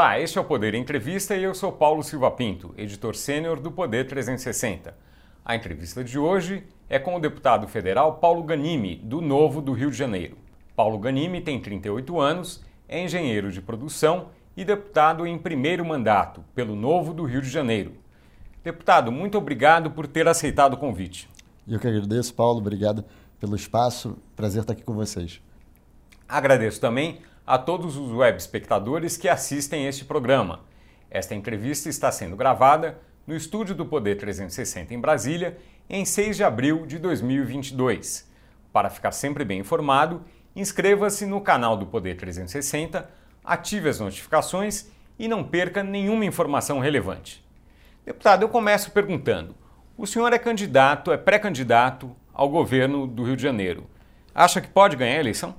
Olá, este é o Poder Entrevista e eu sou Paulo Silva Pinto, editor sênior do Poder 360. A entrevista de hoje é com o deputado federal Paulo Ganimi, do Novo do Rio de Janeiro. Paulo Ganimi tem 38 anos, é engenheiro de produção e deputado em primeiro mandato pelo Novo do Rio de Janeiro. Deputado, muito obrigado por ter aceitado o convite. Eu que agradeço, Paulo. Obrigado pelo espaço. Prazer estar aqui com vocês. Agradeço também a todos os web espectadores que assistem este programa. Esta entrevista está sendo gravada no estúdio do Poder 360 em Brasília, em 6 de abril de 2022. Para ficar sempre bem informado, inscreva-se no canal do Poder 360, ative as notificações e não perca nenhuma informação relevante. Deputado, eu começo perguntando: o senhor é candidato, é pré-candidato ao governo do Rio de Janeiro. Acha que pode ganhar a eleição?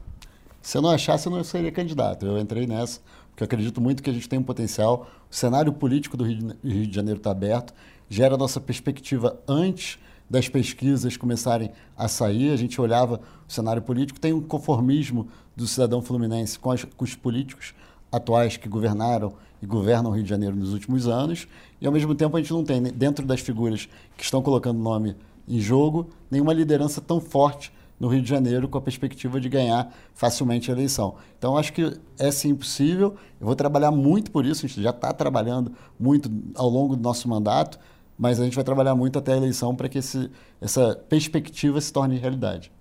Se eu não achasse, eu não seria candidato. Eu entrei nessa porque acredito muito que a gente tem um potencial. O cenário político do Rio de Janeiro está aberto, gera a nossa perspectiva antes das pesquisas começarem a sair. A gente olhava o cenário político, tem um conformismo do cidadão fluminense com, as, com os políticos atuais que governaram e governam o Rio de Janeiro nos últimos anos, e ao mesmo tempo a gente não tem, dentro das figuras que estão colocando nome em jogo, nenhuma liderança tão forte no Rio de Janeiro com a perspectiva de ganhar facilmente a eleição. Então, acho que é sim possível. Eu vou trabalhar muito por isso, a gente já está trabalhando muito ao longo do nosso mandato, mas a gente vai trabalhar muito até a eleição para que esse, essa perspectiva se torne realidade.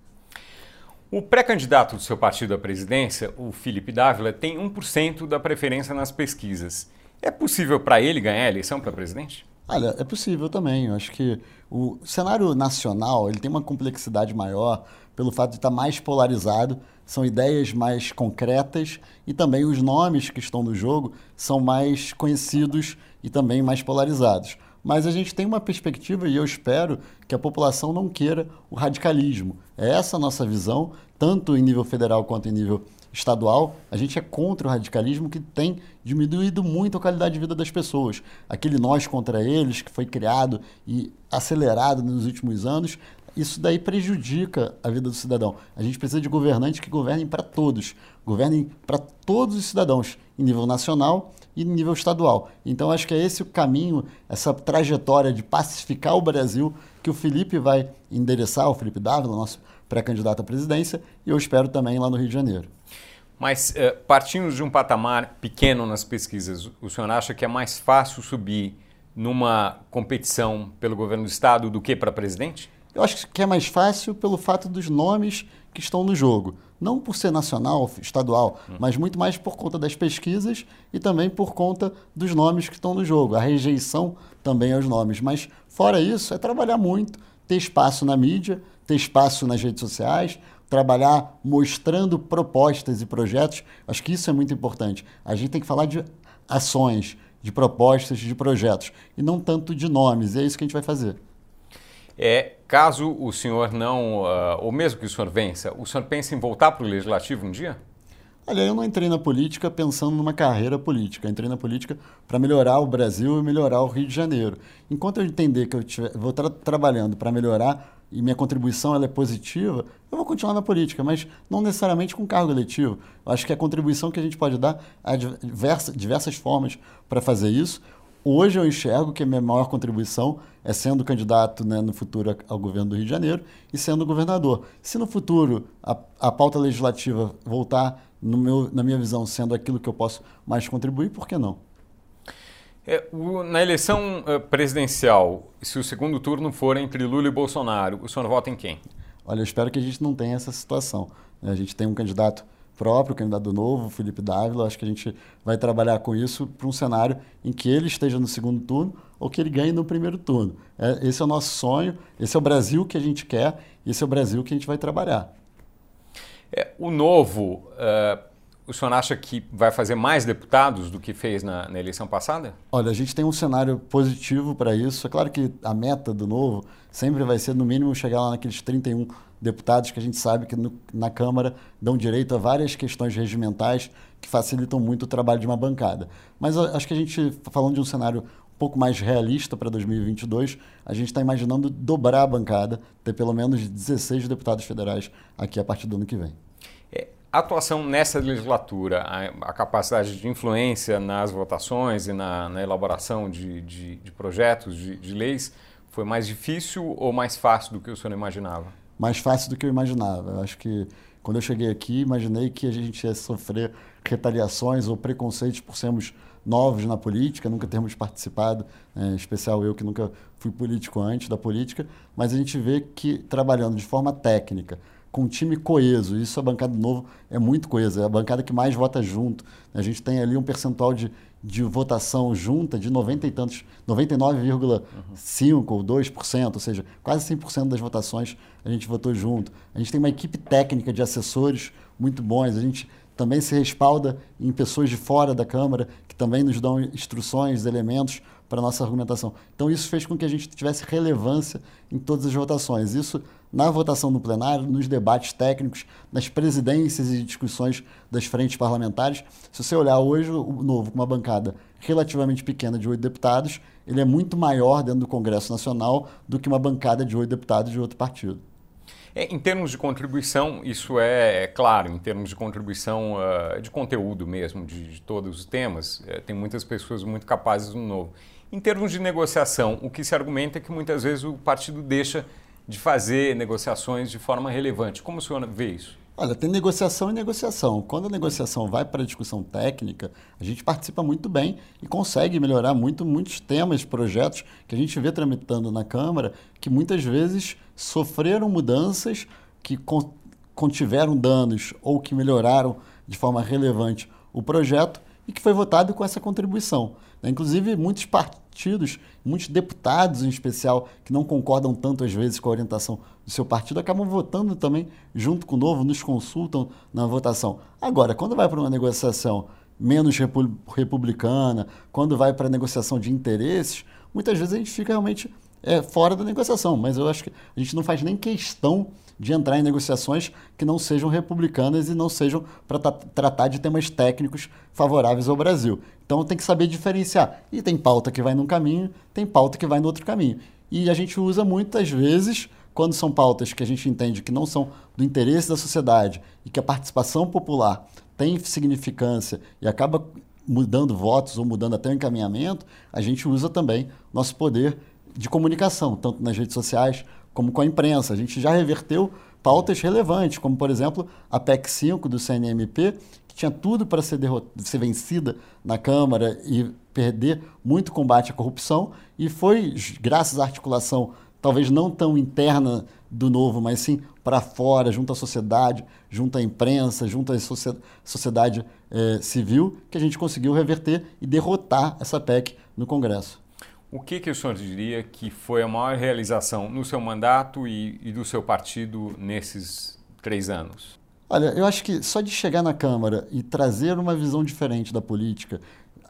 O pré-candidato do seu partido à presidência, o Felipe Dávila, tem 1% da preferência nas pesquisas. É possível para ele ganhar a eleição para presidente? Olha, é possível também. Eu acho que o cenário nacional ele tem uma complexidade maior pelo fato de estar mais polarizado, são ideias mais concretas e também os nomes que estão no jogo são mais conhecidos e também mais polarizados. Mas a gente tem uma perspectiva e eu espero que a população não queira o radicalismo. É essa a nossa visão, tanto em nível federal quanto em nível estadual, a gente é contra o radicalismo que tem diminuído muito a qualidade de vida das pessoas. Aquele nós contra eles, que foi criado e acelerado nos últimos anos, isso daí prejudica a vida do cidadão. A gente precisa de governantes que governem para todos, governem para todos os cidadãos, em nível nacional e em nível estadual. Então, acho que é esse o caminho, essa trajetória de pacificar o Brasil que o Felipe vai endereçar, o Felipe Dávila, nosso pré-candidato à presidência, e eu espero também lá no Rio de Janeiro. Mas, eh, partindo de um patamar pequeno nas pesquisas, o senhor acha que é mais fácil subir numa competição pelo governo do Estado do que para presidente? Eu acho que é mais fácil pelo fato dos nomes que estão no jogo. Não por ser nacional, estadual, hum. mas muito mais por conta das pesquisas e também por conta dos nomes que estão no jogo. A rejeição também aos nomes. Mas, fora isso, é trabalhar muito, ter espaço na mídia, ter espaço nas redes sociais, trabalhar mostrando propostas e projetos. Acho que isso é muito importante. A gente tem que falar de ações, de propostas, de projetos, e não tanto de nomes. E é isso que a gente vai fazer. É, caso o senhor não, uh, ou mesmo que o senhor vença, o senhor pensa em voltar para o legislativo um dia? Olha, eu não entrei na política pensando numa carreira política. Eu entrei na política para melhorar o Brasil e melhorar o Rio de Janeiro. Enquanto eu entender que eu tiver, vou estar trabalhando para melhorar e minha contribuição ela é positiva, eu vou continuar na política, mas não necessariamente com cargo eletivo. Eu acho que a contribuição que a gente pode dar há diversas, diversas formas para fazer isso. Hoje eu enxergo que a minha maior contribuição é sendo candidato né, no futuro ao governo do Rio de Janeiro e sendo governador. Se no futuro a, a pauta legislativa voltar, meu, na minha visão, sendo aquilo que eu posso mais contribuir, por que não? É, o, na eleição uh, presidencial, se o segundo turno for entre Lula e Bolsonaro, o senhor vota em quem? Olha, eu espero que a gente não tenha essa situação. Né? A gente tem um candidato próprio, candidato novo, Felipe Dávila. Acho que a gente vai trabalhar com isso para um cenário em que ele esteja no segundo turno ou que ele ganhe no primeiro turno. É, esse é o nosso sonho, esse é o Brasil que a gente quer, esse é o Brasil que a gente vai trabalhar. É, o novo, uh, o senhor acha que vai fazer mais deputados do que fez na, na eleição passada? Olha, a gente tem um cenário positivo para isso. É claro que a meta do novo sempre vai ser, no mínimo, chegar lá naqueles 31 deputados que a gente sabe que no, na Câmara dão direito a várias questões regimentais que facilitam muito o trabalho de uma bancada. Mas acho que a gente, falando de um cenário um pouco mais realista para 2022, a gente está imaginando dobrar a bancada, ter pelo menos 16 deputados federais aqui a partir do ano que vem. É, A atuação nessa legislatura, a, a capacidade de influência nas votações e na, na elaboração de, de, de projetos, de, de leis, foi mais difícil ou mais fácil do que o senhor imaginava? Mais fácil do que eu imaginava. Eu acho que quando eu cheguei aqui, imaginei que a gente ia sofrer retaliações ou preconceitos por sermos novos na política, nunca termos participado, é, especial eu que nunca fui político antes da política, mas a gente vê que trabalhando de forma técnica, com um time coeso, isso a bancada novo é muito coesa, é a bancada que mais vota junto. A gente tem ali um percentual de, de votação junta de 90 e tantos, 99,5% ou 2%, ou seja, quase 100% das votações a gente votou junto. A gente tem uma equipe técnica de assessores muito bons, a gente também se respalda em pessoas de fora da Câmara que também nos dão instruções, elementos para a nossa argumentação. Então, isso fez com que a gente tivesse relevância em todas as votações. Isso na votação no plenário, nos debates técnicos, nas presidências e discussões das frentes parlamentares. Se você olhar hoje o Novo com uma bancada relativamente pequena de oito deputados, ele é muito maior dentro do Congresso Nacional do que uma bancada de oito deputados de outro partido. É, em termos de contribuição, isso é, é claro, em termos de contribuição uh, de conteúdo mesmo, de, de todos os temas, uh, tem muitas pessoas muito capazes no novo. Em termos de negociação, o que se argumenta é que muitas vezes o partido deixa de fazer negociações de forma relevante. Como o senhor vê isso? Olha, tem negociação e negociação. Quando a negociação vai para a discussão técnica, a gente participa muito bem e consegue melhorar muito muitos temas, projetos que a gente vê tramitando na Câmara, que muitas vezes sofreram mudanças, que contiveram danos ou que melhoraram de forma relevante o projeto e que foi votado com essa contribuição. Inclusive, muitos partidos, muitos deputados em especial, que não concordam tanto às vezes com a orientação do seu partido, acabam votando também junto com o novo, nos consultam na votação. Agora, quando vai para uma negociação menos republicana, quando vai para a negociação de interesses, muitas vezes a gente fica realmente é, fora da negociação. Mas eu acho que a gente não faz nem questão de entrar em negociações que não sejam republicanas e não sejam para tratar de temas técnicos favoráveis ao Brasil. Então tem que saber diferenciar. E tem pauta que vai num caminho, tem pauta que vai no outro caminho. E a gente usa muitas vezes, quando são pautas que a gente entende que não são do interesse da sociedade e que a participação popular tem significância e acaba mudando votos ou mudando até o encaminhamento, a gente usa também nosso poder de comunicação, tanto nas redes sociais como com a imprensa. A gente já reverteu pautas relevantes, como, por exemplo, a PEC 5 do CNMP, que tinha tudo para ser, ser vencida na Câmara e perder muito combate à corrupção, e foi, graças à articulação, talvez não tão interna do novo, mas sim para fora, junto à sociedade, junto à imprensa, junto à sociedade eh, civil, que a gente conseguiu reverter e derrotar essa PEC no Congresso. O que, que o senhor diria que foi a maior realização no seu mandato e, e do seu partido nesses três anos? Olha, eu acho que só de chegar na Câmara e trazer uma visão diferente da política,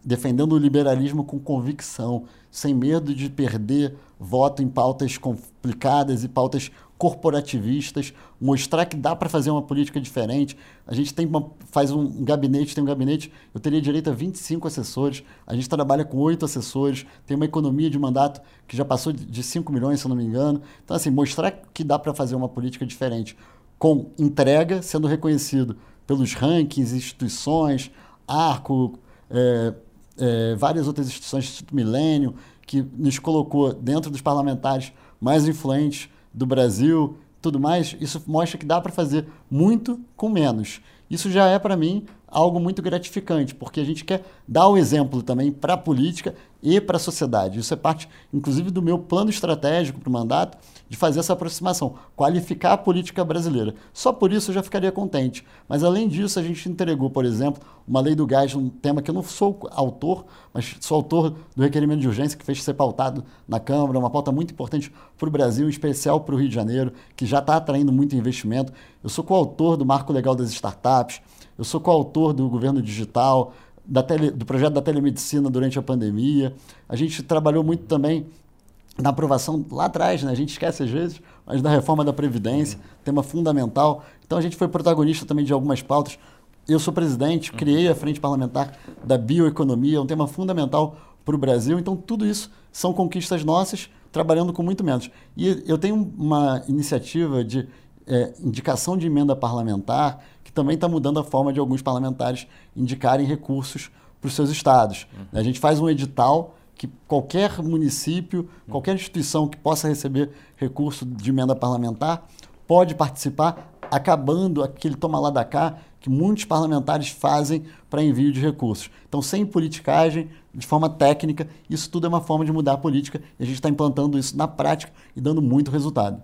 defendendo o liberalismo com convicção, sem medo de perder voto em pautas complicadas e pautas corporativistas, mostrar que dá para fazer uma política diferente. A gente tem uma, faz um gabinete, tem um gabinete, eu teria direito a 25 assessores, a gente trabalha com oito assessores, tem uma economia de mandato que já passou de 5 milhões, se eu não me engano. Então, assim, mostrar que dá para fazer uma política diferente, com entrega, sendo reconhecido pelos rankings, instituições, Arco, é, é, várias outras instituições, Instituto Milênio, que nos colocou dentro dos parlamentares mais influentes do Brasil, tudo mais, isso mostra que dá para fazer muito com menos. Isso já é para mim algo muito gratificante, porque a gente quer dar o exemplo também para a política e para a sociedade. Isso é parte, inclusive, do meu plano estratégico para o mandato, de fazer essa aproximação, qualificar a política brasileira. Só por isso eu já ficaria contente. Mas, além disso, a gente entregou, por exemplo, uma lei do gás, um tema que eu não sou autor, mas sou autor do requerimento de urgência que fez ser pautado na Câmara, uma pauta muito importante para o Brasil, em especial para o Rio de Janeiro, que já está atraindo muito investimento. Eu sou coautor do Marco Legal das Startups, eu sou coautor do Governo Digital, tele, do projeto da telemedicina durante a pandemia. A gente trabalhou muito também na aprovação lá atrás, né? a gente esquece às vezes, mas da reforma da Previdência, uhum. tema fundamental. Então a gente foi protagonista também de algumas pautas. Eu sou presidente, uhum. criei a Frente Parlamentar da Bioeconomia, um tema fundamental para o Brasil. Então tudo isso são conquistas nossas, trabalhando com muito menos. E eu tenho uma iniciativa de é, indicação de emenda parlamentar, que também está mudando a forma de alguns parlamentares indicarem recursos para os seus estados. Uhum. A gente faz um edital que qualquer município, qualquer instituição que possa receber recurso de emenda parlamentar pode participar, acabando aquele toma lá da cá que muitos parlamentares fazem para envio de recursos. Então, sem politicagem, de forma técnica, isso tudo é uma forma de mudar a política e a gente está implantando isso na prática e dando muito resultado.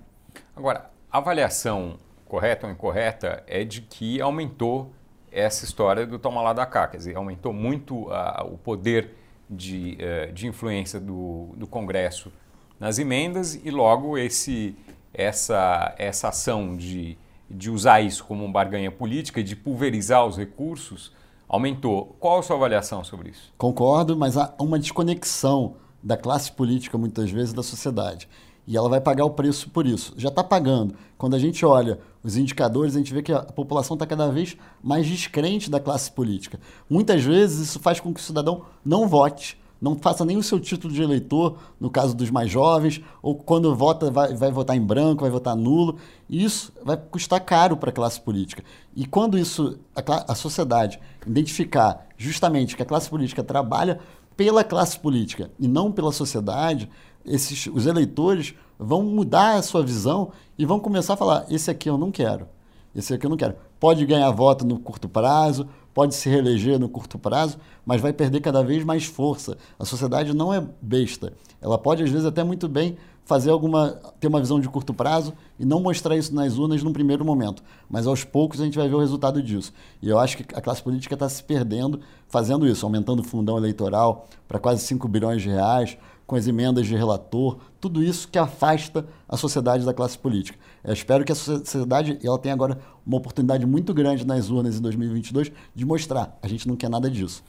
Agora, a avaliação correta ou incorreta é de que aumentou essa história do toma lá da cá, quer dizer, aumentou muito o poder de, uh, de influência do, do Congresso nas emendas e logo esse, essa, essa ação de, de usar isso como uma barganha política e de pulverizar os recursos aumentou. Qual a sua avaliação sobre isso? Concordo, mas há uma desconexão da classe política muitas vezes da sociedade. E ela vai pagar o preço por isso. Já está pagando. Quando a gente olha os indicadores, a gente vê que a população está cada vez mais descrente da classe política. Muitas vezes isso faz com que o cidadão não vote, não faça nem o seu título de eleitor, no caso dos mais jovens, ou quando vota vai, vai votar em branco, vai votar nulo. Isso vai custar caro para a classe política. E quando isso a, a sociedade identificar justamente que a classe política trabalha pela classe política e não pela sociedade, esses, os eleitores vão mudar a sua visão e vão começar a falar: esse aqui eu não quero, esse aqui eu não quero. Pode ganhar voto no curto prazo, pode se reeleger no curto prazo, mas vai perder cada vez mais força. A sociedade não é besta. Ela pode, às vezes, até muito bem fazer alguma ter uma visão de curto prazo e não mostrar isso nas urnas num primeiro momento, mas aos poucos a gente vai ver o resultado disso. E eu acho que a classe política está se perdendo fazendo isso, aumentando o fundão eleitoral para quase 5 bilhões de reais, com as emendas de relator, tudo isso que afasta a sociedade da classe política. Eu espero que a sociedade ela tenha agora uma oportunidade muito grande nas urnas em 2022 de mostrar, a gente não quer nada disso.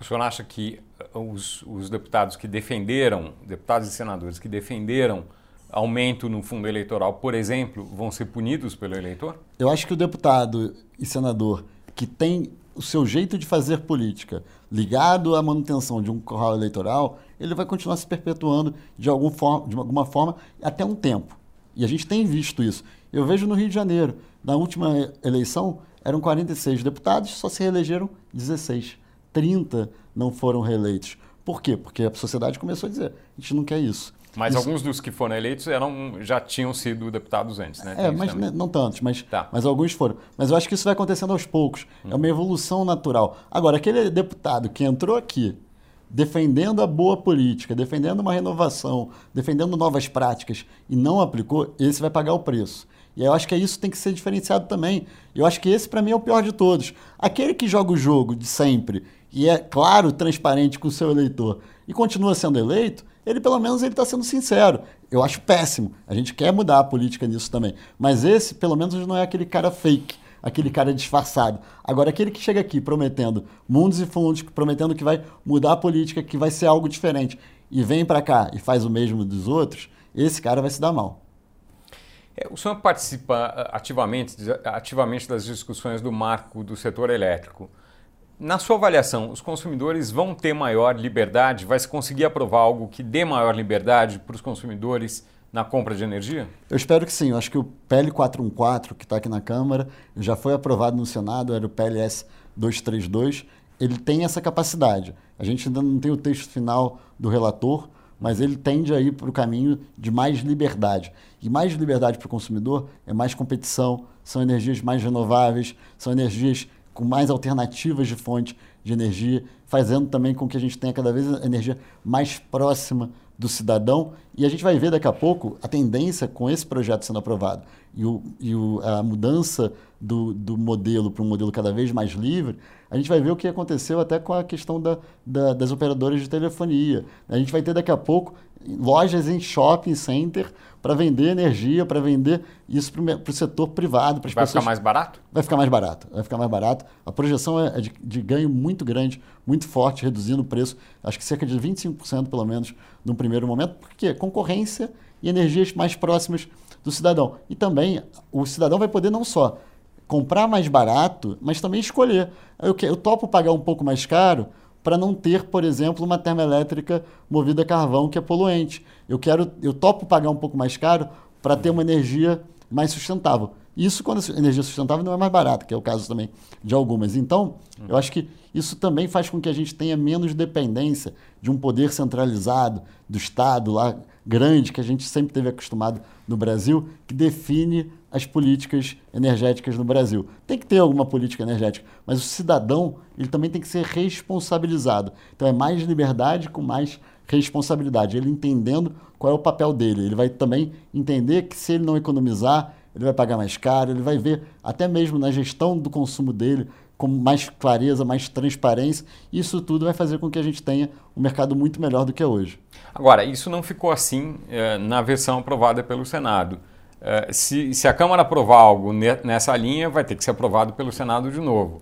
O senhor acha que os, os deputados que defenderam, deputados e senadores que defenderam aumento no fundo eleitoral, por exemplo, vão ser punidos pelo eleitor? Eu acho que o deputado e senador que tem o seu jeito de fazer política ligado à manutenção de um curral eleitoral, ele vai continuar se perpetuando de, algum de alguma forma até um tempo. E a gente tem visto isso. Eu vejo no Rio de Janeiro, na última eleição, eram 46 deputados, só se reelegeram 16. 30 não foram reeleitos. Por quê? Porque a sociedade começou a dizer: a gente não quer isso. Mas isso... alguns dos que foram eleitos eram, já tinham sido deputados antes, né? É, mas também. não tantos, mas, tá. mas alguns foram. Mas eu acho que isso vai acontecendo aos poucos. Hum. É uma evolução natural. Agora, aquele deputado que entrou aqui defendendo a boa política, defendendo uma renovação, defendendo novas práticas e não aplicou, esse vai pagar o preço. E eu acho que isso tem que ser diferenciado também. Eu acho que esse, para mim, é o pior de todos. Aquele que joga o jogo de sempre e é claro, transparente com o seu eleitor e continua sendo eleito, ele pelo menos ele está sendo sincero. Eu acho péssimo. A gente quer mudar a política nisso também. Mas esse, pelo menos, não é aquele cara fake, aquele cara disfarçado. Agora, aquele que chega aqui prometendo mundos e fundos, prometendo que vai mudar a política, que vai ser algo diferente, e vem para cá e faz o mesmo dos outros, esse cara vai se dar mal. É, o senhor participa ah, ativamente, ativamente das discussões do marco do setor elétrico. Na sua avaliação, os consumidores vão ter maior liberdade? Vai se conseguir aprovar algo que dê maior liberdade para os consumidores na compra de energia? Eu espero que sim. Eu acho que o PL 414, que está aqui na Câmara, já foi aprovado no Senado, era o PLS 232. Ele tem essa capacidade. A gente ainda não tem o texto final do relator, mas ele tende a ir para o caminho de mais liberdade. E mais liberdade para o consumidor é mais competição, são energias mais renováveis, são energias com mais alternativas de fonte de energia, fazendo também com que a gente tenha cada vez a energia mais próxima do cidadão. E a gente vai ver daqui a pouco a tendência com esse projeto sendo aprovado e, o, e o, a mudança do, do modelo para um modelo cada vez mais livre, a gente vai ver o que aconteceu até com a questão da, da, das operadoras de telefonia. A gente vai ter daqui a pouco lojas em shopping center para vender energia, para vender isso para o setor privado. Vai pessoas... ficar mais barato? Vai ficar mais barato. Vai ficar mais barato. A projeção é de, de ganho muito grande, muito forte, reduzindo o preço, acho que cerca de 25% pelo menos, no primeiro momento, porque concorrência e energias mais próximas do cidadão. E também o cidadão vai poder não só comprar mais barato, mas também escolher. Eu, eu topo pagar um pouco mais caro para não ter, por exemplo, uma termoelétrica movida a carvão que é poluente. Eu quero, eu topo pagar um pouco mais caro para ter uma energia mais sustentável. Isso quando a energia sustentável não é mais barata, que é o caso também de algumas. Então, eu acho que isso também faz com que a gente tenha menos dependência de um poder centralizado, do Estado lá grande, que a gente sempre teve acostumado no Brasil, que define as políticas energéticas no Brasil. Tem que ter alguma política energética, mas o cidadão ele também tem que ser responsabilizado. Então é mais liberdade com mais responsabilidade. Ele entendendo qual é o papel dele. Ele vai também entender que se ele não economizar, ele vai pagar mais caro, ele vai ver até mesmo na gestão do consumo dele com mais clareza, mais transparência. Isso tudo vai fazer com que a gente tenha um mercado muito melhor do que é hoje. Agora, isso não ficou assim eh, na versão aprovada pelo Senado. Eh, se, se, a Câmara aprovar algo nessa linha, vai ter que ser aprovado pelo Senado de novo.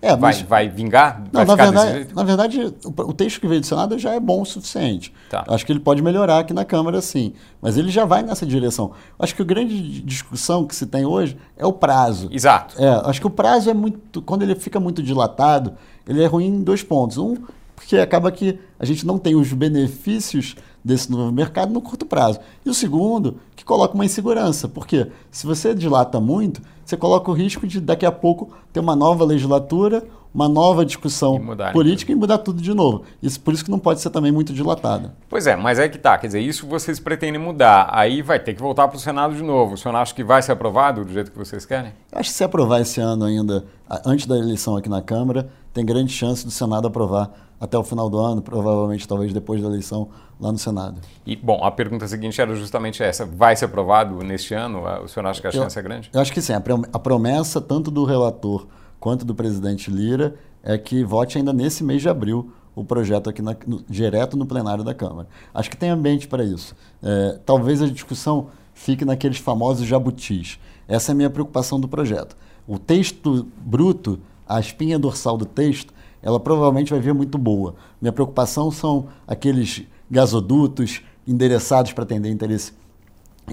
É, mas... vai, vai vingar? Não, vai na, verdade, na verdade, o, texto que veio do Senado já é bom o suficiente. Tá. Acho que ele pode melhorar aqui na Câmara, sim. Mas ele já vai nessa direção. Acho que a grande discussão que se tem hoje é o prazo. Exato. É, acho que o prazo é muito. Quando ele fica muito dilatado, ele é ruim em dois pontos. Um, porque acaba que a gente não tem os benefícios desse novo mercado no curto prazo. E o segundo, que coloca uma insegurança, porque se você dilata muito, você coloca o risco de daqui a pouco ter uma nova legislatura, uma nova discussão e política tudo. e mudar tudo de novo. Isso por isso que não pode ser também muito dilatada. Pois é, mas é que tá, quer dizer, isso vocês pretendem mudar, aí vai ter que voltar para o Senado de novo. O senhor acha que vai ser aprovado do jeito que vocês querem? Eu acho que se aprovar esse ano ainda, antes da eleição aqui na Câmara, tem grande chance do Senado aprovar até o final do ano, provavelmente talvez depois da eleição lá no Senado. E, bom, a pergunta seguinte era justamente essa: vai ser aprovado neste ano? O senhor acha que a chance eu, é grande? Eu acho que sim. A promessa, tanto do relator quanto do presidente Lira, é que vote ainda nesse mês de abril o projeto aqui na, no, direto no plenário da Câmara. Acho que tem ambiente para isso. É, talvez a discussão fique naqueles famosos jabutis. Essa é a minha preocupação do projeto. O texto bruto, a espinha dorsal do texto, ela provavelmente vai vir muito boa. Minha preocupação são aqueles gasodutos endereçados para atender interesse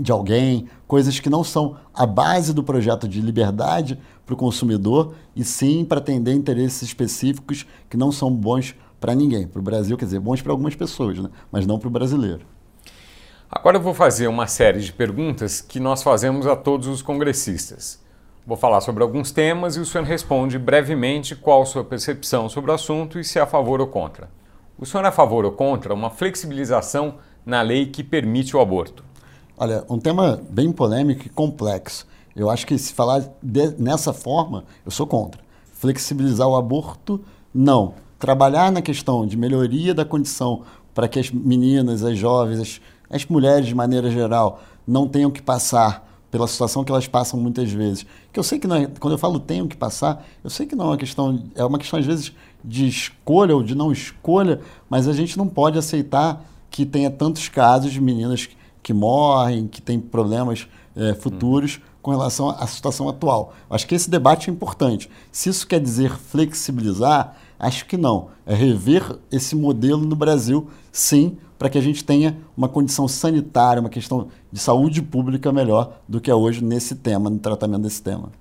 de alguém, coisas que não são a base do projeto de liberdade para o consumidor, e sim para atender interesses específicos que não são bons para ninguém. Para o Brasil, quer dizer, bons para algumas pessoas, né? mas não para o brasileiro. Agora eu vou fazer uma série de perguntas que nós fazemos a todos os congressistas. Vou falar sobre alguns temas e o senhor responde brevemente qual a sua percepção sobre o assunto e se é a favor ou contra. O senhor é a favor ou contra uma flexibilização na lei que permite o aborto? Olha, um tema bem polêmico e complexo. Eu acho que se falar de, nessa forma, eu sou contra. Flexibilizar o aborto, não. Trabalhar na questão de melhoria da condição para que as meninas, as jovens, as, as mulheres de maneira geral não tenham que passar pela situação que elas passam muitas vezes. Que eu sei que não é, quando eu falo tenho que passar, eu sei que não é uma questão, é uma questão às vezes de escolha ou de não escolha, mas a gente não pode aceitar que tenha tantos casos de meninas que, morrem, que têm problemas é, futuros hum. com relação à situação atual. Acho que esse debate é importante. Se isso quer dizer flexibilizar, acho que não. É rever esse modelo no Brasil, sim, para que a gente tenha uma condição sanitária, uma questão de saúde pública melhor do que é hoje nesse tema, no tratamento desse tema.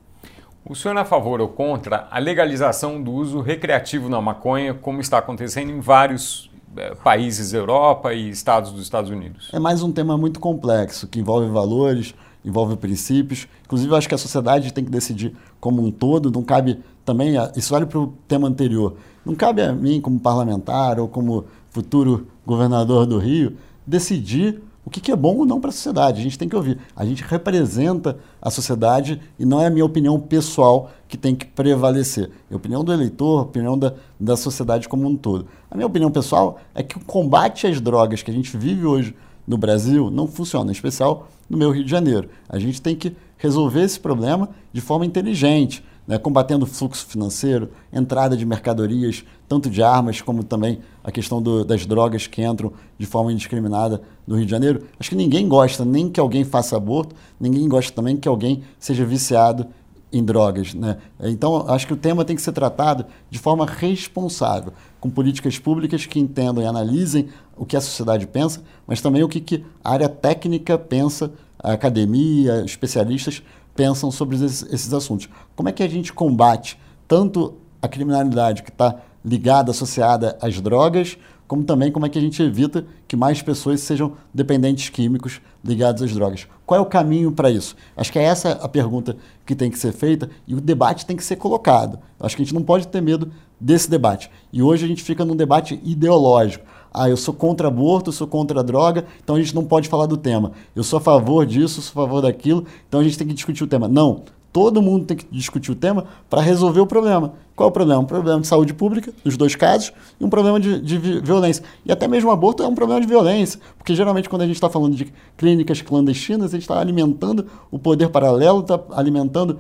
O senhor é a favor ou contra a legalização do uso recreativo na maconha, como está acontecendo em vários eh, países da Europa e estados dos Estados Unidos? É mais um tema muito complexo, que envolve valores, envolve princípios. Inclusive, eu acho que a sociedade tem que decidir como um todo, não cabe também, isso vale para o tema anterior, não cabe a mim, como parlamentar ou como futuro governador do Rio, decidir o que, é bom ou não para a sociedade. A gente tem que ouvir. A gente representa a sociedade e não é a minha opinião pessoal que tem que prevalecer. É a opinião do eleitor, a opinião da, da sociedade como um todo. A minha opinião pessoal é que o combate às drogas que a gente vive hoje no Brasil não funciona, em especial no meu Rio de Janeiro. A gente tem que resolver esse problema de forma inteligente né, combatendo o fluxo financeiro, entrada de mercadorias, tanto de armas como também a questão do, das drogas que entram de forma indiscriminada no Rio de Janeiro. Acho que ninguém gosta nem que alguém faça aborto, ninguém gosta também que alguém seja viciado em drogas. Né? Então, acho que o tema tem que ser tratado de forma responsável, com políticas públicas que entendam e analisem o que a sociedade pensa, mas também o que, que a área técnica pensa, a academia, especialistas pensam sobre esses, esses assuntos. Como é que a gente combate tanto a criminalidade que está ligada, associada às drogas, como também como é que a gente evita que mais pessoas sejam dependentes químicos ligados às drogas. Qual é o caminho para isso? Acho que é essa a pergunta que tem que ser feita e o debate tem que ser colocado. Acho que a gente não pode ter medo desse debate. E hoje a gente fica num debate ideológico. Ah, eu sou contra aborto, sou contra a droga, então a gente não pode falar do tema. Eu sou a favor disso, sou a favor daquilo, então a gente tem que discutir o tema. Não, todo mundo tem que discutir o tema para resolver o problema. Qual é o problema? Um problema de saúde pública, nos dois casos, e um problema de, de violência. E até mesmo o aborto é um problema de violência, porque geralmente quando a gente está falando de clínicas clandestinas, a gente está alimentando o poder paralelo, está alimentando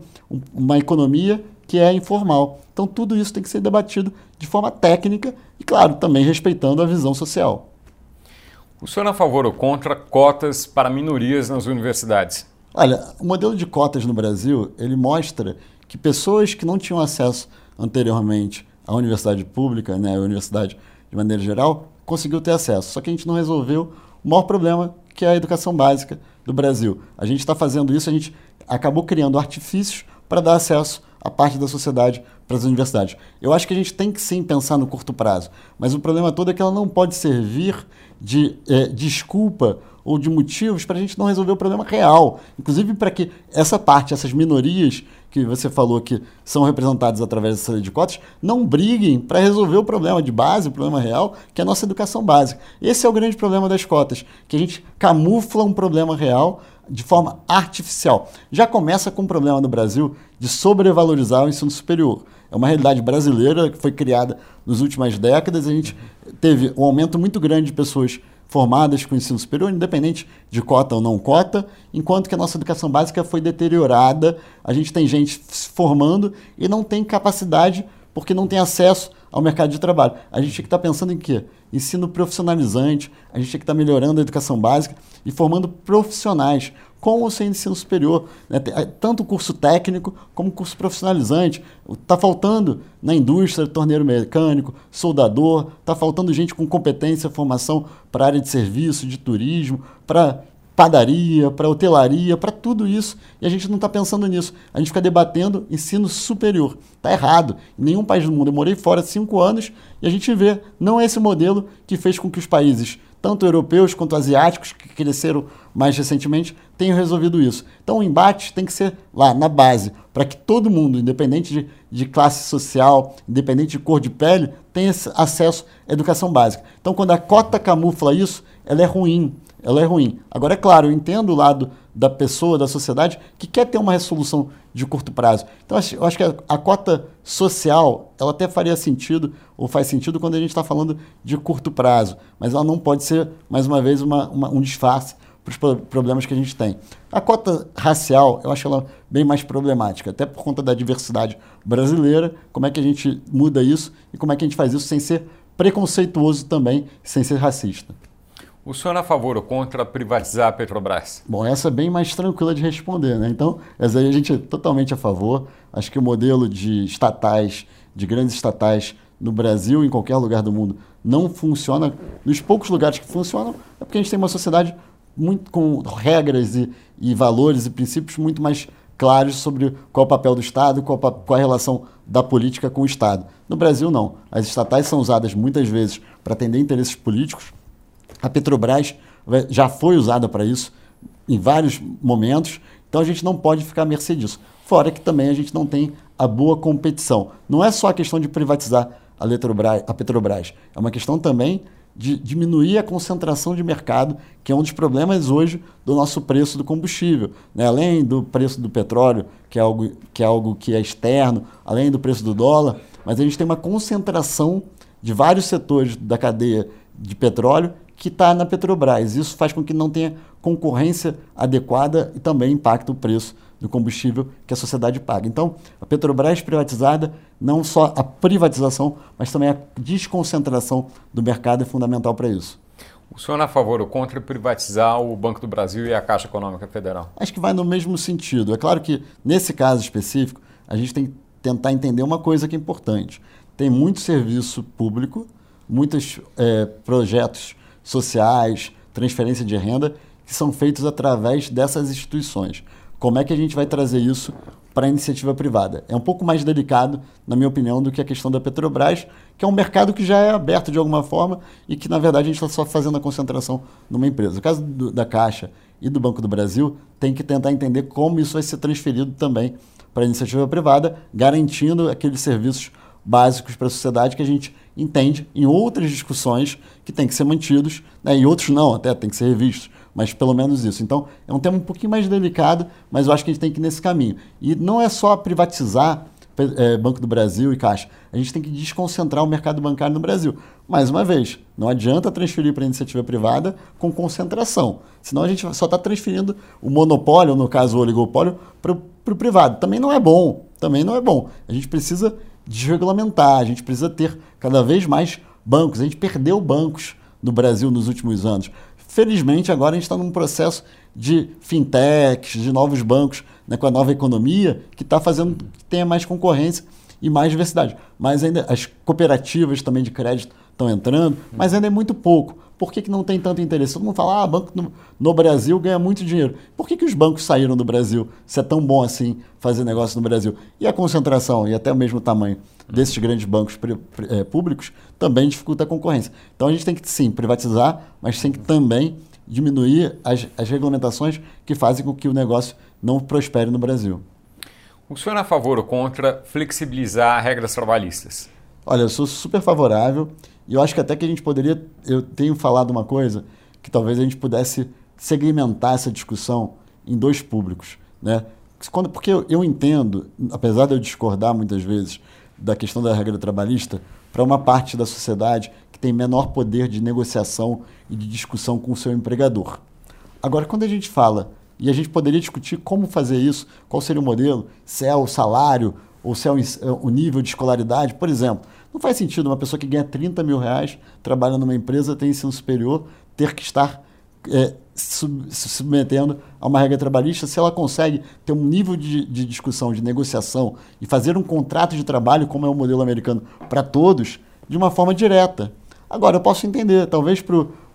uma economia que é informal. Então tudo isso tem que ser debatido de forma técnica e, claro, também respeitando a visão social. O senhor é a favor ou contra cotas para minorias nas universidades? Olha, o modelo de cotas no Brasil, ele mostra que pessoas que não tinham acesso anteriormente à universidade pública, né, à universidade de maneira geral, conseguiu ter acesso. Só que a gente não resolveu o maior problema, que é a educação básica do Brasil. A gente está fazendo isso, a gente acabou criando artifícios para dar acesso a parte da sociedade para as universidades. Eu acho que a gente tem que sim pensar no curto prazo, mas o problema todo é que ela não pode servir de é, desculpa ou de motivos para a gente não resolver o problema real. Inclusive para que essa parte, essas minorias que você falou que são representadas através dessa lei de cotas, não briguem para resolver o problema de base, o problema real, que é a nossa educação básica. Esse é o grande problema das cotas, que a gente camufla um problema real de forma artificial. Já começa com o problema no Brasil de sobrevalorizar o ensino superior. É uma realidade brasileira que foi criada nas últimas décadas. A gente teve um aumento muito grande de pessoas formadas com ensino superior, independente de cota ou não cota, enquanto que a nossa educação básica foi deteriorada. A gente tem gente se formando e não tem capacidade porque não tem acesso ao mercado de trabalho. A gente tem que estar pensando em quê? Ensino profissionalizante, a gente tem que estar melhorando a educação básica e formando profissionais com ou sem ensino superior, né? tanto curso técnico como curso profissionalizante. Está faltando na indústria torneiro mecânico, soldador, está faltando gente com competência, formação para área de serviço, de turismo, para padaria, para hotelaria, para tudo isso. E a gente não está pensando nisso. A gente fica debatendo ensino superior. Está errado. Em nenhum país do mundo. Eu morei fora cinco anos e a gente vê, não é esse modelo que fez com que os países, tanto europeus quanto asiáticos, que cresceram mais recentemente, tenham resolvido isso. Então o embate tem que ser lá, na base, para que todo mundo, independente de, de classe social, independente de cor de pele, tenha acesso à educação básica. Então quando a cota camufla isso, ela é ruim ela é ruim. Agora, é claro, eu entendo o lado da pessoa, da sociedade, que quer ter uma resolução de curto prazo. Então, eu acho que a, a cota social, ela até faria sentido, ou faz sentido, quando a gente está falando de curto prazo, mas ela não pode ser, mais uma vez, uma, uma, um disfarce para os problemas que a gente tem. A cota racial, eu acho ela bem mais problemática, até por conta da diversidade brasileira, como é que a gente muda isso e como é que a gente faz isso sem ser preconceituoso também, sem ser racista. O senhor é a favor ou contra privatizar a Petrobras? Bom, essa é bem mais tranquila de responder, né? Então, essa aí a gente é totalmente a favor. Acho que o modelo de estatais, de grandes estatais no Brasil, em qualquer lugar do mundo, não funciona. Nos poucos lugares que funcionam, é porque a gente tem uma sociedade muito com regras e, e valores e princípios muito mais claros sobre qual é o papel do Estado, qual, qual a relação da política com o Estado. No Brasil, não. As estatais são usadas muitas vezes para atender interesses políticos a Petrobras já foi usada para isso em vários momentos, então a gente não pode ficar à mercê disso. Fora que também a gente não tem a boa competição. Não é só a questão de privatizar a, a Petrobras, é uma questão também de diminuir a concentração de mercado, que é um dos problemas hoje do nosso preço do combustível. Né? Além do preço do petróleo, que é, algo, que é algo que é externo, além do preço do dólar, mas a gente tem uma concentração de vários setores da cadeia de petróleo que está na Petrobras. Isso faz com que não tenha concorrência adequada e também impacta o preço do combustível que a sociedade paga. Então, a Petrobras privatizada, não só a privatização, mas também a desconcentração do mercado é fundamental para isso. O senhor é a favor ou contra privatizar o Banco do Brasil e a Caixa Econômica Federal? Acho que vai no mesmo sentido. É claro que, nesse caso específico, a gente tem que tentar entender uma coisa que é importante. Tem muito serviço público, muitos é, projetos sociais, transferência de renda, que são feitos através dessas instituições. Como é que a gente vai trazer isso para a iniciativa privada. É um pouco mais delicado, na minha opinião, do que a questão da Petrobras, que é um mercado que já é aberto de alguma forma e que, na verdade, a gente está só fazendo a concentração numa empresa. No caso do, da Caixa e do Banco do Brasil, tem que tentar entender como isso vai ser transferido também para a iniciativa privada, garantindo aqueles serviços básicos para a sociedade que a gente entende em outras discussões que tem que ser mantidos, né? e outros não, até tem que ser revistos mas pelo menos isso. Então, é um tema um pouquinho mais delicado, mas eu acho que a gente tem que ir nesse caminho. E não é só privatizar é, Banco do Brasil e Caixa. A gente tem que desconcentrar o mercado bancário no Brasil. Mais uma vez, não adianta transferir para a iniciativa privada com concentração. Senão a gente só está transferindo o monopólio, no caso o oligopólio, para o privado. Também não é bom. Também não é bom. A gente precisa desregulamentar, a gente precisa ter cada vez mais bancos. A gente perdeu bancos no Brasil nos últimos anos. Felizmente, agora a gente está num processo de fintechs, de novos bancos, né, com a nova economia, que está fazendo que tenha mais concorrência e mais diversidade. Mas ainda as cooperativas também de crédito estão entrando, mas ainda é muito pouco. Por que, que não tem tanto interesse? Todo mundo fala, ah, banco no, no Brasil ganha muito dinheiro. Por que, que os bancos saíram do Brasil se é tão bom assim fazer negócio no Brasil? E a concentração e até o mesmo tamanho desses grandes bancos é, públicos também dificulta a concorrência. Então a gente tem que sim privatizar, mas tem que também diminuir as, as regulamentações que fazem com que o negócio não prospere no Brasil. O senhor é a favor ou contra flexibilizar regras trabalhistas? Olha, eu sou super favorável e eu acho que até que a gente poderia. Eu tenho falado uma coisa que talvez a gente pudesse segmentar essa discussão em dois públicos. Né? Quando, porque eu, eu entendo, apesar de eu discordar muitas vezes da questão da regra trabalhista para uma parte da sociedade que tem menor poder de negociação e de discussão com o seu empregador. Agora, quando a gente fala, e a gente poderia discutir como fazer isso, qual seria o modelo, se é o salário ou se é o, nível de escolaridade, por exemplo. Não faz sentido uma pessoa que ganha 30 mil reais, trabalha numa empresa, tem ensino superior, ter que estar é, se submetendo a uma regra trabalhista, se ela consegue ter um nível de, de, discussão, de negociação e fazer um contrato de trabalho, como é o modelo americano, para todos, de uma forma direta. Agora, eu posso entender, talvez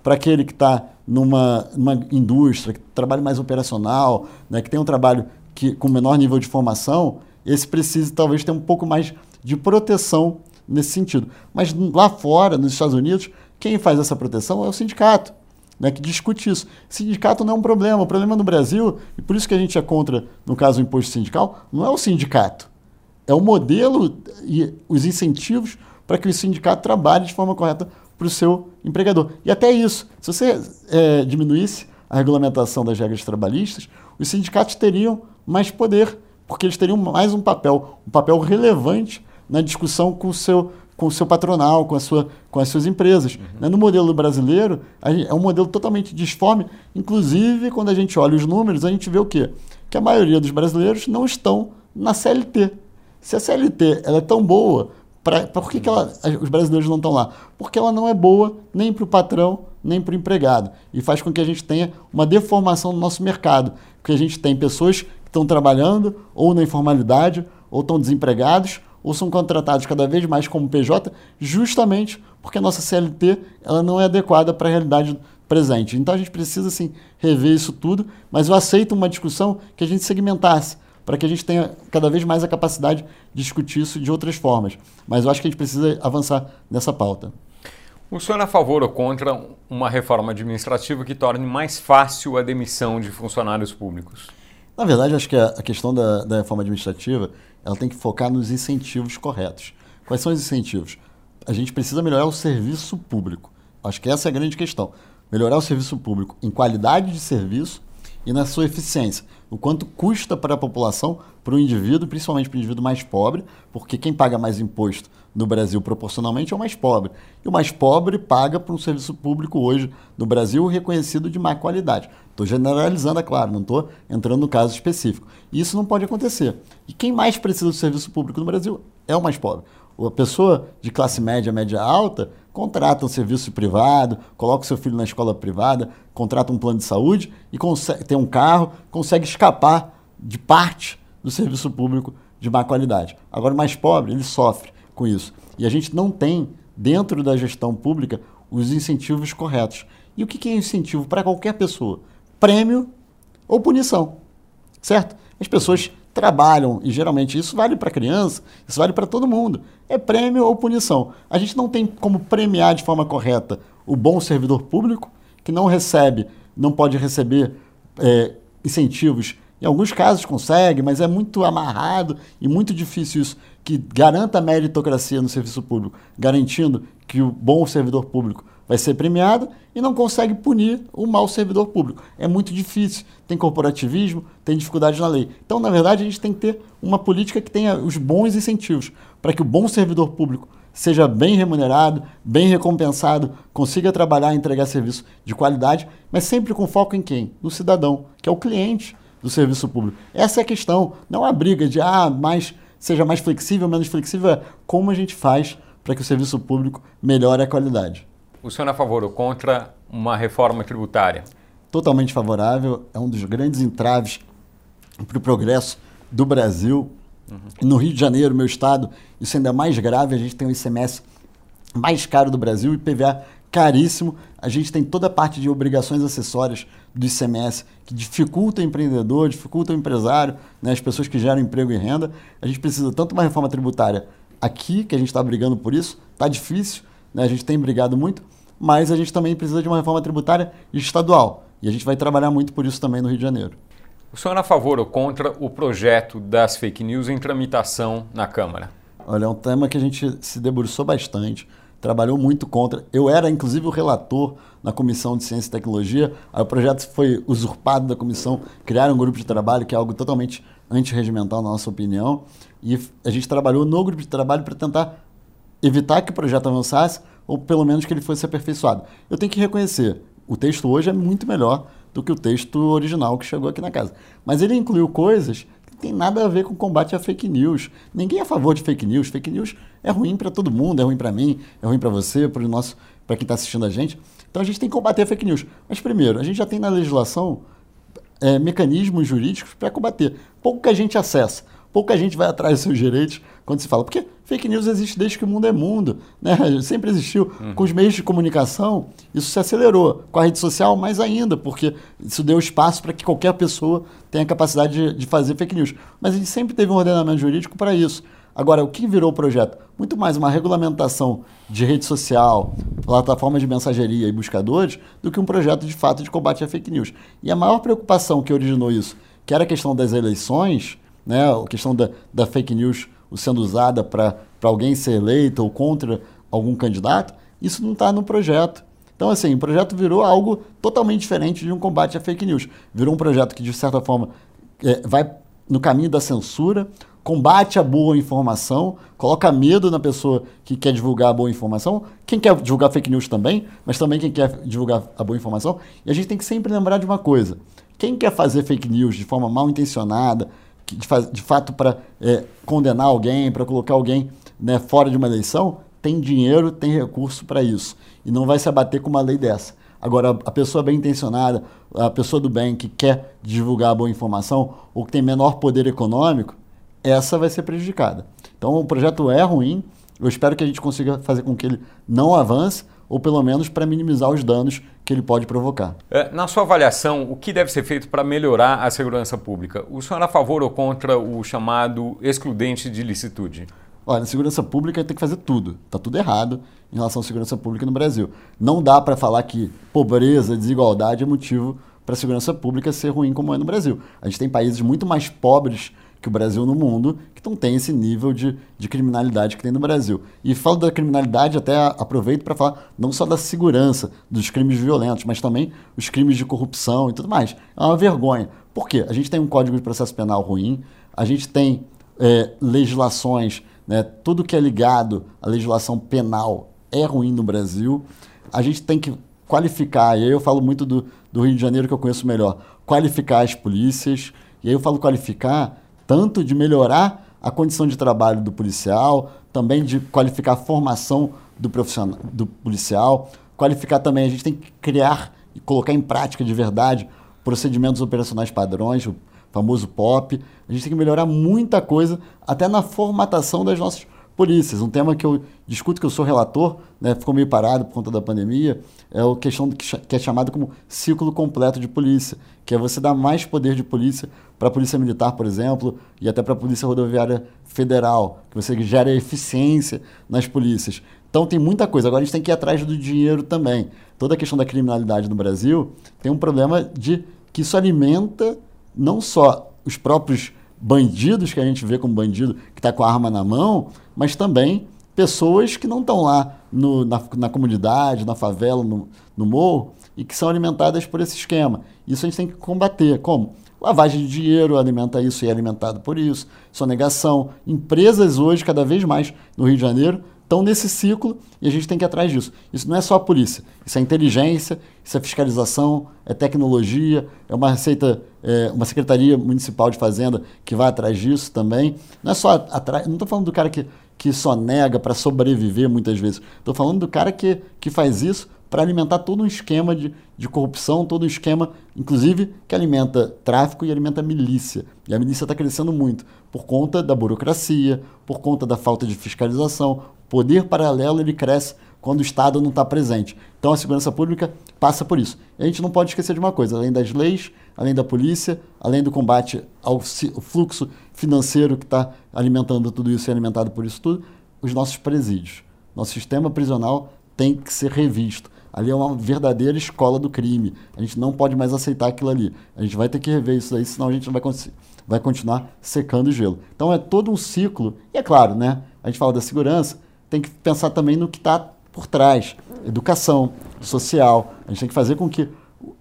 para aquele que está numa, numa indústria, que trabalha mais operacional, né, que tem um trabalho que, com menor nível de formação, esse precise talvez ter um pouco mais de proteção nesse sentido. Mas lá fora, nos Estados Unidos, quem faz essa proteção é o sindicato né, que discute isso. Sindicato não é um problema. O problema no Brasil, e por isso que a gente é contra, no caso, o imposto sindical, não é o sindicato. É o modelo e os incentivos para que o sindicato trabalhe de forma correta para o seu empregador. E até isso, se você é, diminuísse a regulamentação das regras trabalhistas, os sindicatos teriam mais poder, porque eles teriam mais um papel, um papel relevante na discussão com o seu com o seu patronal, com, a sua, com as suas empresas. Uhum. Né? No modelo brasileiro, gente, é um modelo totalmente disforme. Inclusive, quando a gente olha os números, a gente vê o quê? Que a maioria dos brasileiros não estão na CLT. Se a CLT ela é tão boa, pra, por que, que ela, os brasileiros não estão lá? Porque ela não é boa nem para o patrão, nem para o empregado. E faz com que a gente tenha uma deformação no nosso mercado. Porque a gente tem pessoas que estão trabalhando ou na informalidade, ou estão desempregados, ou são contratados cada vez mais como PJ, justamente porque a nossa CLT ela não é adequada para a realidade presente. Então a gente precisa assim, rever isso tudo, mas eu aceito uma discussão que a gente segmentasse, para que a gente tenha cada vez mais a capacidade de discutir isso de outras formas. Mas eu acho que a gente precisa avançar nessa pauta. O senhor é a favor ou contra uma reforma administrativa que torne mais fácil a demissão de funcionários públicos? Na verdade, acho que a, questão da, da reforma administrativa ela tem que focar nos incentivos corretos. Quais são os incentivos? A gente precisa melhorar o serviço público. Acho que essa é a grande questão. Melhorar o serviço público em qualidade de serviço e na sua eficiência. O quanto custa para a população, para o indivíduo, principalmente para o indivíduo mais pobre, porque quem paga mais imposto no Brasil proporcionalmente é o mais pobre. E o mais pobre paga por um serviço público hoje no Brasil reconhecido de má qualidade. Estou generalizando, é claro, não estou entrando no caso específico. E isso não pode acontecer. E quem mais precisa do serviço público no Brasil é o mais pobre. A pessoa de classe média, média alta, contrata um serviço privado, coloca o seu filho na escola privada, contrata um plano de saúde e consegue, tem um carro, consegue escapar de parte do serviço público de má qualidade. Agora, o mais pobre, ele sofre com isso. E a gente não tem, dentro da gestão pública, os incentivos corretos. E o que é incentivo para qualquer pessoa? Prêmio ou punição. certo? As pessoas trabalham e geralmente isso vale para criança, isso vale para todo mundo. É prêmio ou punição. A gente não tem como premiar de forma correta o bom servidor público que não recebe, não pode receber é, incentivos. Em alguns casos consegue, mas é muito amarrado e muito difícil isso que garanta a meritocracia no serviço público, garantindo que o bom servidor público vai ser premiado e não consegue punir o mau servidor público. É muito difícil. Tem corporativismo, tem dificuldade na lei. Então, na verdade, a gente tem que ter uma política que tenha os bons incentivos para que o bom servidor público seja bem remunerado, bem recompensado, consiga trabalhar e entregar serviço de qualidade, mas sempre com foco em quem? No cidadão, que é o cliente do serviço público. Essa é a questão. Não a briga de ah, mais seja mais flexível, menos flexível, é como a gente faz para que o serviço público melhore a qualidade. O senhor é a favor ou contra uma reforma tributária? Totalmente favorável. É um dos grandes entraves para o progresso do Brasil. Uhum. No Rio de Janeiro, meu estado, isso ainda é mais grave. A gente tem o ICMS mais caro do Brasil e PVA caríssimo. A gente tem toda a parte de obrigações acessórias do ICMS que dificulta o empreendedor, dificulta o empresário, né, as pessoas que geram emprego e renda. A gente precisa tanto uma reforma tributária aqui, que a gente está brigando por isso, está difícil, né? A gente tem brigado muito, mas a gente também precisa de uma reforma tributária estadual. E a gente vai trabalhar muito por isso também no Rio de Janeiro. O senhor é a favor ou contra o projeto das fake news em tramitação na Câmara? Olha, é um tema que a gente se debruçou bastante, trabalhou muito contra. Eu era, inclusive, o relator na Comissão de Ciência e Tecnologia. Aí o projeto foi usurpado da comissão, criaram um grupo de trabalho, que é algo totalmente antirregimental, na nossa opinião. E a gente trabalhou no grupo de trabalho para tentar evitar que o projeto avançasse ou pelo menos que ele fosse aperfeiçoado. Eu tenho que reconhecer, o texto hoje é muito melhor do que o texto original que chegou aqui na casa. Mas ele incluiu coisas que não tem nada a ver com combate a fake news. Ninguém é a favor de fake news. Fake news é ruim para todo mundo, é ruim para mim, é ruim para você, para nosso, para quem está assistindo a gente. Então a gente tem que combater a fake news. Mas primeiro, a gente já tem na legislação é, mecanismos jurídicos para combater. Pouca gente acessa pouca gente vai atrás dos seus direitos quando se fala. Porque fake news existe desde que o mundo é mundo, né? Sempre existiu. Uhum. Com os meios de comunicação, isso se acelerou. Com a rede social, mais ainda, porque isso deu espaço para que qualquer pessoa tenha a capacidade de, de fazer fake news. Mas a gente sempre teve um ordenamento jurídico para isso. Agora, o que virou o projeto? Muito mais uma regulamentação de rede social, plataformas de mensageria e buscadores, do que um projeto de fato de combate a fake news. E a maior preocupação que originou isso, que era a questão das eleições, né? A questão da, da fake news sendo usada para alguém ser eleito ou contra algum candidato, isso não está no projeto. Então, assim, o projeto virou algo totalmente diferente de um combate à fake news. Virou um projeto que, de certa forma, é, vai no caminho da censura, combate a boa informação, coloca medo na pessoa que quer divulgar a boa informação, quem quer divulgar fake news também, mas também quem quer divulgar a boa informação. E a gente tem que sempre lembrar de uma coisa: quem quer fazer fake news de forma mal intencionada, de, de fato para é, condenar alguém, para colocar alguém né, fora de uma eleição, tem dinheiro, tem recurso para isso. E não vai se abater com uma lei dessa. Agora, a pessoa bem intencionada, a pessoa do bem que quer divulgar a boa informação ou que tem menor poder econômico, essa vai ser prejudicada. Então, o projeto é ruim. Eu espero que a gente consiga fazer com que ele não avance, ou pelo menos para minimizar os danos que ele pode provocar. É, na sua avaliação, o que deve ser feito para melhorar a segurança pública? O senhor é a favor ou contra o chamado excludente de licitude? Olha, a segurança pública tem que fazer tudo. Está tudo errado em relação à segurança pública no Brasil. Não dá para falar que pobreza, desigualdade é motivo para a segurança pública ser ruim como é no Brasil. A gente tem países muito mais pobres que o Brasil no mundo, que não tem esse nível de, de criminalidade que tem no Brasil. E falo da criminalidade, até aproveito para falar não só da segurança, dos crimes violentos, mas também os crimes de corrupção e tudo mais. É uma vergonha. Por quê? A gente tem um Código de Processo Penal ruim, a gente tem é, legislações, né, tudo que é ligado à legislação penal é ruim no Brasil. A gente tem que qualificar, e aí eu falo muito do, do Rio de Janeiro que eu conheço melhor, qualificar as polícias, e aí eu falo qualificar tanto de melhorar a condição de trabalho do policial, também de qualificar a formação do profissional, do policial, qualificar também, a gente tem que criar e colocar em prática de verdade procedimentos operacionais padrões, o famoso POP. A gente tem que melhorar muita coisa, até na formatação das nossas polícias. Um tema que eu discuto, que eu sou relator, né, ficou meio parado por conta da pandemia, é a questão que é chamada como ciclo completo de polícia, que é você dar mais poder de polícia para a Polícia Militar, por exemplo, e até para a Polícia Rodoviária Federal, que você gera eficiência nas polícias. Então tem muita coisa. Agora a gente tem que ir atrás do dinheiro também. Toda a questão da criminalidade no Brasil tem um problema de que isso alimenta não só os próprios bandidos que a gente vê como bandido que está com a arma na mão, mas também pessoas que não estão lá no, na, na, comunidade, na favela, no, no morro, e que são alimentadas por esse esquema. Isso a gente tem que combater. Como? Lavagem de dinheiro alimenta isso e é alimentado por isso. Sonegação. Empresas hoje, cada vez mais no Rio de Janeiro, estão nesse ciclo e a gente tem que ir atrás disso. Isso não é só a polícia, isso é inteligência, isso é fiscalização, é tecnologia, é uma receita, é uma secretaria municipal de fazenda que vai atrás disso também. Não é só atrás, não estou falando do cara que, que só nega para sobreviver muitas vezes. Estou falando do cara que, que faz isso para alimentar todo um esquema de, de corrupção, todo um esquema, inclusive, que alimenta tráfico e alimenta milícia. E a milícia está crescendo muito por conta da burocracia, por conta da falta de fiscalização, poder paralelo ele cresce quando o Estado não está presente. Então a segurança pública passa por isso. E a gente não pode esquecer de uma coisa: além das leis, além da polícia, além do combate ao fluxo financeiro que está alimentando tudo isso e alimentado por isso tudo, os nossos presídios. Nosso sistema prisional tem que ser revisto. Ali é uma verdadeira escola do crime. A gente não pode mais aceitar aquilo ali. A gente vai ter que rever isso aí, senão a gente não vai, vai continuar secando o gelo. Então é todo um ciclo. E é claro, né? A gente fala da segurança, tem que pensar também no que está por trás. Educação, social. A gente tem que fazer com que.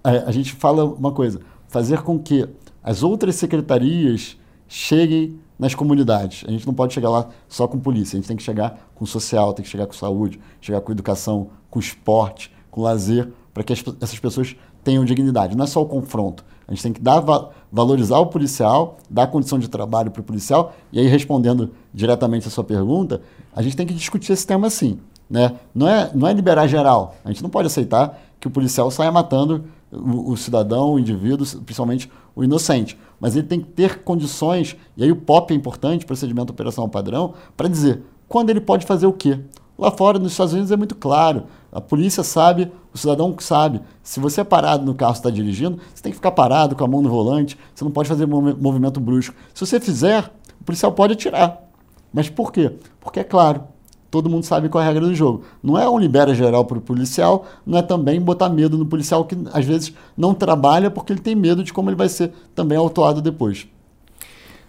A, a gente fala uma coisa: fazer com que as outras secretarias cheguem nas comunidades. A gente não pode chegar lá só com polícia, a gente tem que chegar com social, tem que chegar com saúde, chegar com educação, com esporte, com lazer, para que as, essas pessoas tenham dignidade. Não é só o confronto. A gente tem que dar, valorizar o policial, dar condição de trabalho para o policial. E aí, respondendo diretamente a sua pergunta, a gente tem que discutir esse tema sim. Né? Não, é, não é liberar geral. A gente não pode aceitar que o policial saia matando o, o cidadão, o indivíduo, principalmente o inocente. Mas ele tem que ter condições, e aí o POP é importante, procedimento operacional padrão, para dizer quando ele pode fazer o quê. Lá fora, nos Estados Unidos, é muito claro. A polícia sabe, o cidadão sabe. Se você é parado no carro está dirigindo, você tem que ficar parado com a mão no volante, você não pode fazer movimento brusco. Se você fizer, o policial pode atirar. Mas por quê? Porque, é claro, todo mundo sabe qual é a regra do jogo. Não é um libera geral para o policial, não é também botar medo no policial que às vezes não trabalha porque ele tem medo de como ele vai ser também autuado depois.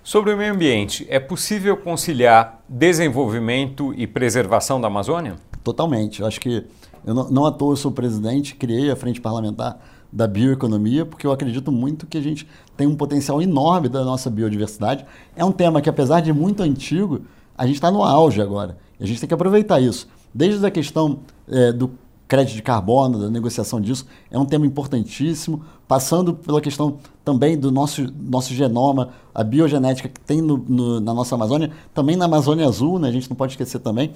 Sobre o meio ambiente, é possível conciliar desenvolvimento e preservação da Amazônia? Totalmente. Eu acho que eu não, não à toa sou presidente, criei a frente parlamentar da bioeconomia, porque eu acredito muito que a gente tem um potencial enorme da nossa biodiversidade. É um tema que, apesar de muito antigo, a gente está no auge agora. A gente tem que aproveitar isso. Desde a questão é, do crédito de carbono, da negociação disso, é um tema importantíssimo, passando pela questão também do nosso, nosso genoma, a biogenética que tem no, no, na nossa Amazônia, também na Amazônia Azul, né? a gente não pode esquecer também,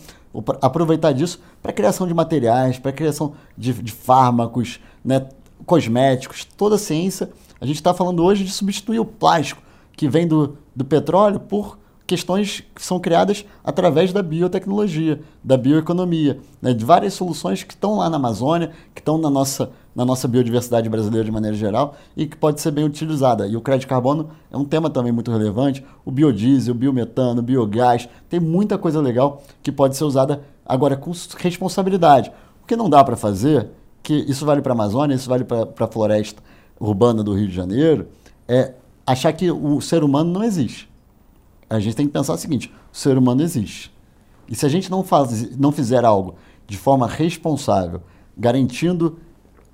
aproveitar disso para a criação de materiais, para a criação de, de fármacos, né? cosméticos, toda a ciência. A gente está falando hoje de substituir o plástico que vem do, do petróleo por questões que são criadas através da biotecnologia, da bioeconomia, né, de várias soluções que estão lá na Amazônia, que estão na nossa, na nossa biodiversidade brasileira de maneira geral e que pode ser bem utilizada. E o crédito de carbono é um tema também muito relevante, o biodiesel, o biometano, o biogás, tem muita coisa legal que pode ser usada agora com responsabilidade. O que não dá para fazer, que isso vale para a Amazônia, isso vale para a floresta urbana do Rio de Janeiro, é achar que o ser humano não existe a gente tem que pensar o seguinte: o ser humano existe. E se a gente não, faz, não fizer algo de forma responsável, garantindo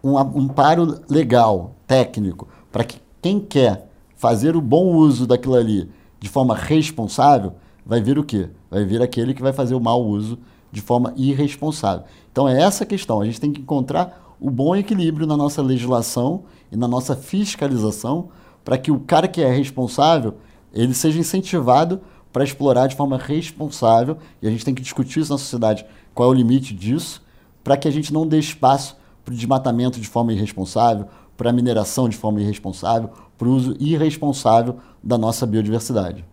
um amparo legal, técnico, para que quem quer fazer o bom uso daquilo ali de forma responsável, vai vir o quê? Vai vir aquele que vai fazer o mau uso de forma irresponsável. Então é essa a questão. A gente tem que encontrar o bom equilíbrio na nossa legislação e na nossa fiscalização para que o cara que é responsável ele seja incentivado para explorar de forma responsável, e a gente tem que discutir isso na sociedade, qual é o limite disso, para que a gente não dê espaço para o desmatamento de forma irresponsável, para a mineração de forma irresponsável, para o uso irresponsável da nossa biodiversidade.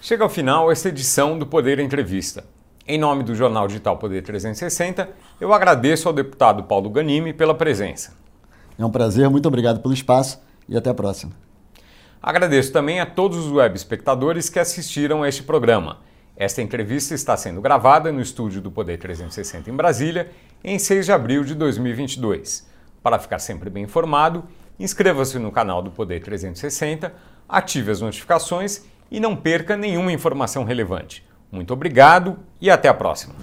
Chega ao final esta edição do Poder Entrevista. Em nome do Jornal Digital Poder 360, eu agradeço ao deputado Paulo Ganimi pela presença. É um prazer, muito obrigado pelo espaço e até a próxima. Agradeço também a todos os web espectadores que assistiram a este programa. Esta entrevista está sendo gravada no estúdio do Poder 360 em Brasília, em 6 de abril de 2022. Para ficar sempre bem informado, inscreva-se no canal do Poder 360, ative as notificações e não perca nenhuma informação relevante. Muito obrigado e até a próxima.